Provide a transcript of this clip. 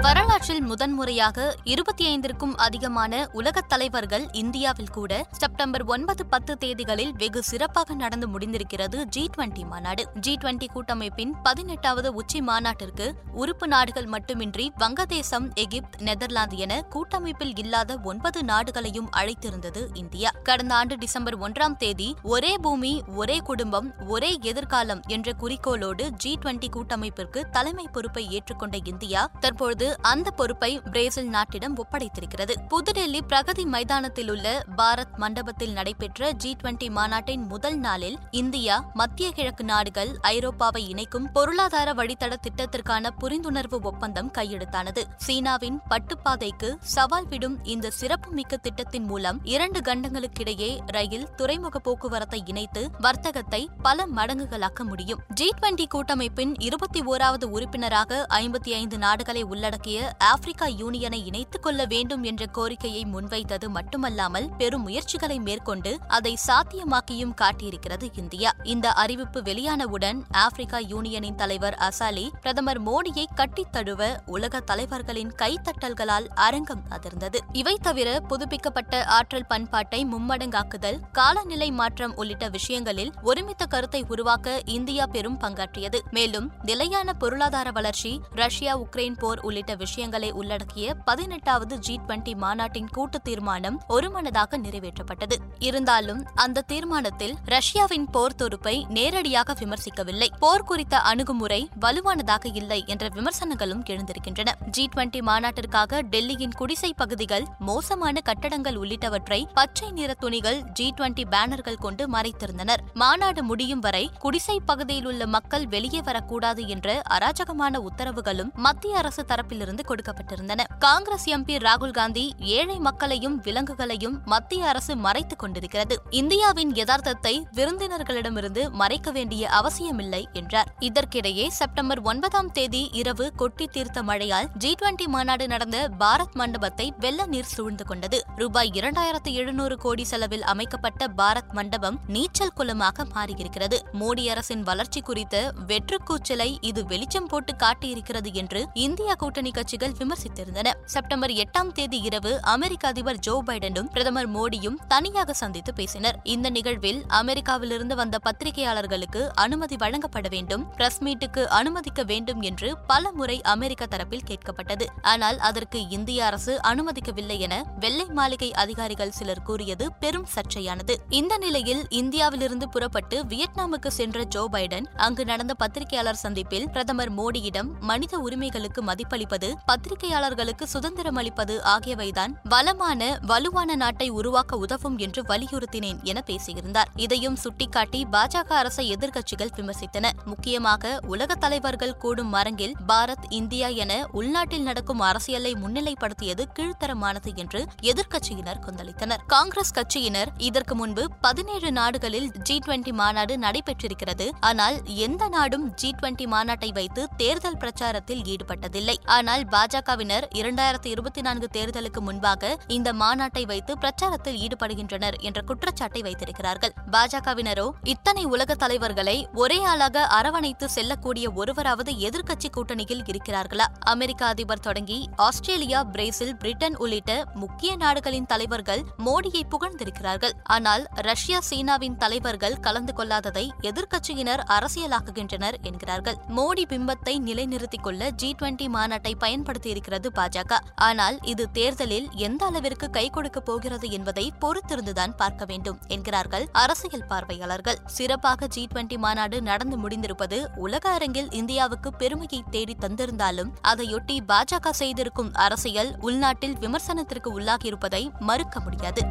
வரலாற்றில் முதன்முறையாக இருபத்தி ஐந்திற்கும் அதிகமான உலகத் தலைவர்கள் இந்தியாவில் கூட செப்டம்பர் ஒன்பது பத்து தேதிகளில் வெகு சிறப்பாக நடந்து முடிந்திருக்கிறது ஜி டுவெண்டி மாநாடு. ஜி டுவெண்டி கூட்டமைப்பின் பதினெட்டாவது உச்சி மாநாட்டிற்கு உறுப்பு நாடுகள் மட்டுமின்றி வங்கதேசம் எகிப்து நெதர்லாந்து என கூட்டமைப்பில் இல்லாத ஒன்பது நாடுகளையும் அழைத்திருந்தது இந்தியா. கடந்த ஆண்டு டிசம்பர் ஒன்றாம் தேதி ஒரே பூமி ஒரே குடும்பம் ஒரே எதிர்காலம் என்ற குறிக்கோளோடு ஜி டுவெண்டி கூட்டமைப்பிற்கு தலைமை பொறுப்பை ஏற்றுக்கொண்ட இந்தியா தற்பொழுது அந்த பொறுப்பை பிரேசில் நாட்டிடம் ஒப்படைத்திருக்கிறது. புதுடெல்லி பிரகதி மைதானத்தில் உள்ள பாரத் மண்டபத்தில் நடைபெற்ற ஜி டுவெண்டி மாநாட்டின் முதல் நாளில் இந்தியா மத்திய கிழக்கு நாடுகள் ஐரோப்பாவை இணைக்கும் பொருளாதார வழித்தட திட்டத்திற்கான புரிந்துணர்வு ஒப்பந்தம் கையெழுத்தானது. சீனாவின் பட்டுப்பாதைக்கு சவால் விடும் இந்த சிறப்புமிக்க திட்டத்தின் மூலம் இரண்டு கண்டங்களுக்கிடையே ரயில் துறைமுக போக்குவரத்தை இணைத்து வர்த்தகத்தை பல மடங்குகளாக்க முடியும். ஜி டுவெண்டி கூட்டமைப்பின் இருபத்தி ஓராவது உறுப்பினராக ஐம்பத்தி ஐந்து நாடுகளை உள்ளடக்கிய ஆப்பிரிக்கா யூனியனை இணைத்துக் கொள்ள வேண்டும் என்ற கோரிக்கையை முன்வைத்தது மட்டுமல்லாமல் பெரும் முயற்சிகளை மேற்கொண்டு அதை சாத்தியமாக்கியும் காட்டியிருக்கிறது இந்தியா. இந்த அறிவிப்பு வெளியானவுடன் ஆப்பிரிக்கா யூனியனின் தலைவர் அசாலி பிரதமர் மோடியை கட்டித்தழுவ உலக தலைவர்களின் கைத்தட்டல்களால் அரங்கம் அதிர்ந்தது. இவை தவிர புதுப்பிக்கப்பட்ட ஆற்றல் பண்பாட்டை மும்மடங்காக்குதல் காலநிலை மாற்றம் உள்ளிட்ட விஷயங்களில் ஒருமித்த கருத்தை உருவாக்க இந்தியா பெரும் பங்காற்றியது. மேலும் நிலையான பொருளாதார வளர்ச்சி ரஷ்யா உக்ரைன் போர் உள்ளிட்ட விஷயங்களை உள்ளடக்கிய பதினெட்டாவது ஜி டுவெண்டி மாநாட்டின் கூட்டு தீர்மானம் ஒருமனதாக நிறைவேற்றப்பட்டது. இருந்தாலும் அந்த தீர்மானத்தில் ரஷ்யாவின் போர் தொடுப்பை நேரடியாக விமர்சிக்கவில்லை. போர் குறித்த அணுகுமுறை வலுவானதாக இல்லை என்ற விமர்சனங்களும் எழுந்திருக்கின்றன. ஜி டுவெண்டி மாநாட்டிற்காக டெல்லியின் குடிசை பகுதிகள் மோசமான கட்டடங்கள் உள்ளிட்டவற்றை பச்சை நிற துணிகள் ஜி டுவெண்டி பேனர்கள் கொண்டு மறைத்திருந்தனர். மாநாடு முடியும் வரை குடிசை பகுதியில் உள்ள மக்கள் வெளியே வரக்கூடாது என்ற அராஜகமான உத்தரவுகளும் மத்திய அரசு தரப்பில் தரப்பிலிருந்து கொடுக்கப்பட்டிருந்தன. காங்கிரஸ் எம்பி ராகுல் காந்தி ஏழை மக்களையும் விலங்குகளையும் மத்திய அரசு மறைத்துக் கொண்டிருக்கிறது. இந்தியாவின் யதார்த்தத்தை விருந்தினர்களிடமிருந்து மறைக்க வேண்டிய அவசியமில்லை என்றார். இதற்கிடையே செப்டம்பர் ஒன்பதாம் தேதி இரவு கொட்டி தீர்த்த மழையால் ஜி டுவெண்டி மாநாடு நடந்த பாரத் மண்டபத்தை வெள்ள நீர் சூழ்ந்து கொண்டது. ரூபாய் இரண்டாயிரத்து எழுநூறு கோடி செலவில் அமைக்கப்பட்ட பாரத் மண்டபம் நீச்சல் குளமாக மாறியிருக்கிறது. மோடி அரசின் வளர்ச்சி குறித்த வெற்றுக்கூச்சலை இது வெளிச்சம் போட்டு காட்டியிருக்கிறது என்று இந்திய கூட்டணி கட்சிகள் விமர்சித்திருந்தன. செப்டம்பர் எட்டாம் தேதி இரவு அமெரிக்க அதிபர் ஜோ பைடனும் பிரதமர் மோடியும் தனியாக சந்தித்து பேசினர். இந்த நிகழ்வில் அமெரிக்காவிலிருந்து வந்த பத்திரிகையாளர்களுக்கு அனுமதி வழங்கப்பட வேண்டும் பிரஸ் மீட்டுக்கு அனுமதிக்க வேண்டும் என்று பல முறை அமெரிக்க தரப்பில் கேட்கப்பட்டது. ஆனால் அதற்கு இந்திய அரசு அனுமதிக்கவில்லை என வெள்ளை மாளிகை அதிகாரிகள் சிலர் கூறியது பெரும் சர்ச்சையானது. இந்த நிலையில் இந்தியாவிலிருந்து புறப்பட்டு வியட்நாமுக்கு சென்ற ஜோ பைடன் அங்கு நடந்த பத்திரிகையாளர் சந்திப்பில் பிரதமர் மோடியிடம் மனித உரிமைகளுக்கு மதிப்பளிப்பது பத்திரிகையாளர்களுக்கு சுதந்திரம் அளிப்பது ஆகியவைதான் வளமான வலுவான நாட்டை உருவாக்க உதவும் என்று வலியுறுத்தினேன் என பேசியிருந்தார். இதையும் சுட்டிக்காட்டி பாஜக அரசை எதிர்க்கட்சிகள் விமர்சித்தன. முக்கியமாக உலக தலைவர்கள் கூடும் அரங்கில் பாரத் இந்தியா என உள்நாட்டில் நடக்கும் அரசியலை முன்னிலைப்படுத்தியது கீழ்த்தரமானது என்று எதிர்க்கட்சியினர் கொந்தளித்தனர். காங்கிரஸ் கட்சியினர் இதற்கு முன்பு பதினேழு நாடுகளில் ஜி டுவெண்டி மாநாடு நடைபெற்றிருக்கிறது. ஆனால் எந்த நாடும் ஜி டுவெண்டி மாநாட்டை வைத்து தேர்தல் பிரச்சாரத்தில் ஈடுபட்டதில்லை. ஆனால் பாஜகவினர் இரண்டாயிரத்தி இருபத்தி நான்கு தேர்தலுக்கு முன்பாக இந்த மாநாட்டை வைத்து பிரச்சாரத்தில் ஈடுபடுகின்றனர் என்ற குற்றச்சாட்டை வைத்திருக்கிறார்கள். பாஜகவினரோ இத்தனை உலக தலைவர்களை ஒரே ஆளாக அரவணைத்து செல்லக்கூடிய ஒருவராவது எதிர்க்கட்சி கூட்டணியில் இருக்கிறார்களா? அமெரிக்க அதிபர் தொடங்கி ஆஸ்திரேலியா பிரேசில் பிரிட்டன் உள்ளிட்ட முக்கிய நாடுகளின் தலைவர்கள் மோடியை புகழ்ந்திருக்கிறார்கள். ஆனால் ரஷ்யா சீனாவின் தலைவர்கள் கலந்து கொள்ளாததை எதிர்க்கட்சியினர் அரசியலாக்குகின்றனர் என்கிறார்கள். மோடி பிம்பத்தை நிலைநிறுத்திக் கொள்ள ஜி டுவெண்டி மாநாட்டை பயன்படுத்தியிருக்கிறது பாஜக. ஆனால் இது தேர்தலில் எந்த அளவிற்கு கை கொடுக்க போகிறது என்பதை பொறுத்திருந்துதான் பார்க்க வேண்டும் என்கிறார்கள் அரசியல் பார்வையாளர்கள். சிறப்பாக ஜி டுவெண்டி மாநாடு நடந்து முடிந்திருப்பது உலக அரங்கில் இந்தியாவுக்கு பெருமையை தேடி தந்திருந்தாலும் அதையொட்டி பாஜக செய்திருக்கும் அரசியல் உள்நாட்டில் விமர்சனத்திற்கு உள்ளாகியிருப்பதை மறுக்க முடியாது.